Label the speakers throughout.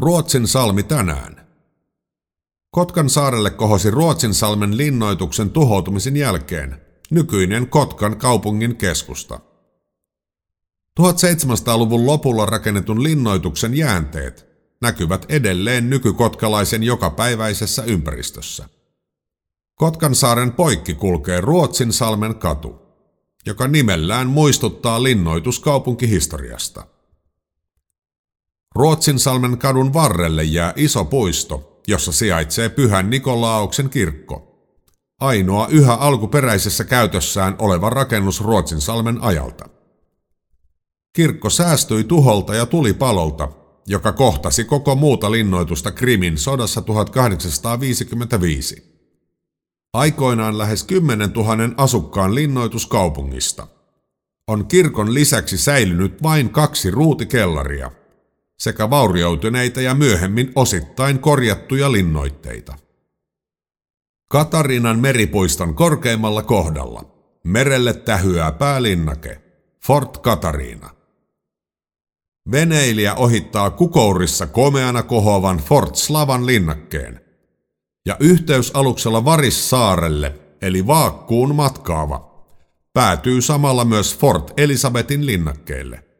Speaker 1: Ruotsin salmi tänään. Kotkan saarelle kohosi Ruotsin salmen linnoituksen tuhoutumisen jälkeen nykyinen Kotkan kaupungin keskusta. 1700-luvun lopulla rakennetun linnoituksen jäänteet näkyvät edelleen nykykotkalaisen jokapäiväisessä ympäristössä. Kotkan saaren poikki kulkee Ruotsin salmen katu, joka nimellään muistuttaa linnoituskaupunkihistoriasta. Ruotsinsalmen kadun varrelle jää iso puisto, jossa sijaitsee Pyhän Nikolaauksen kirkko. Ainoa yhä alkuperäisessä käytössään oleva rakennus Ruotsinsalmen ajalta. Kirkko säästyi tuholta ja tulipalolta, joka kohtasi koko muuta linnoitusta Krimin sodassa 1855. Aikoinaan lähes 10 000 asukkaan linnoituskaupungista. On kirkon lisäksi säilynyt vain kaksi ruutikellaria – sekä vaurioituneita ja myöhemmin osittain korjattuja linnoitteita. Katarinan meripuiston korkeimmalla kohdalla merelle tähyää päälinnake, Fort Katariina. Veneilijä ohittaa kukourissa komeana kohoavan Fort Slavan linnakkeen ja yhteysaluksella Varissaarelle eli Vaakkuun matkaava päätyy samalla myös Fort Elisabetin linnakkeelle –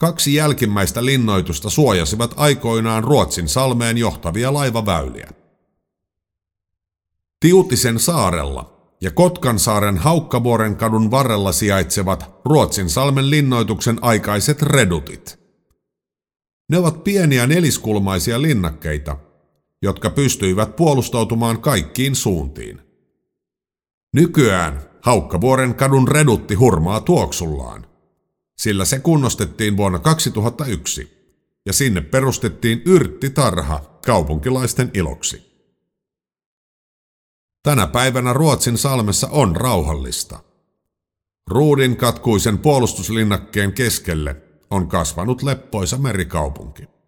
Speaker 1: Kaksi jälkimmäistä linnoitusta suojasivat aikoinaan Ruotsin salmeen johtavia laivaväyliä. Tiutisen saarella ja Kotkansaaren Haukkavuoren kadun varrella sijaitsevat Ruotsin salmen linnoituksen aikaiset redutit. Ne ovat pieniä neliskulmaisia linnakkeita, jotka pystyivät puolustautumaan kaikkiin suuntiin. Nykyään Haukkavuoren kadun redutti hurmaa tuoksullaan sillä se kunnostettiin vuonna 2001 ja sinne perustettiin yrttitarha kaupunkilaisten iloksi. Tänä päivänä Ruotsin salmessa on rauhallista. Ruudin katkuisen puolustuslinnakkeen keskelle on kasvanut leppoisa merikaupunki.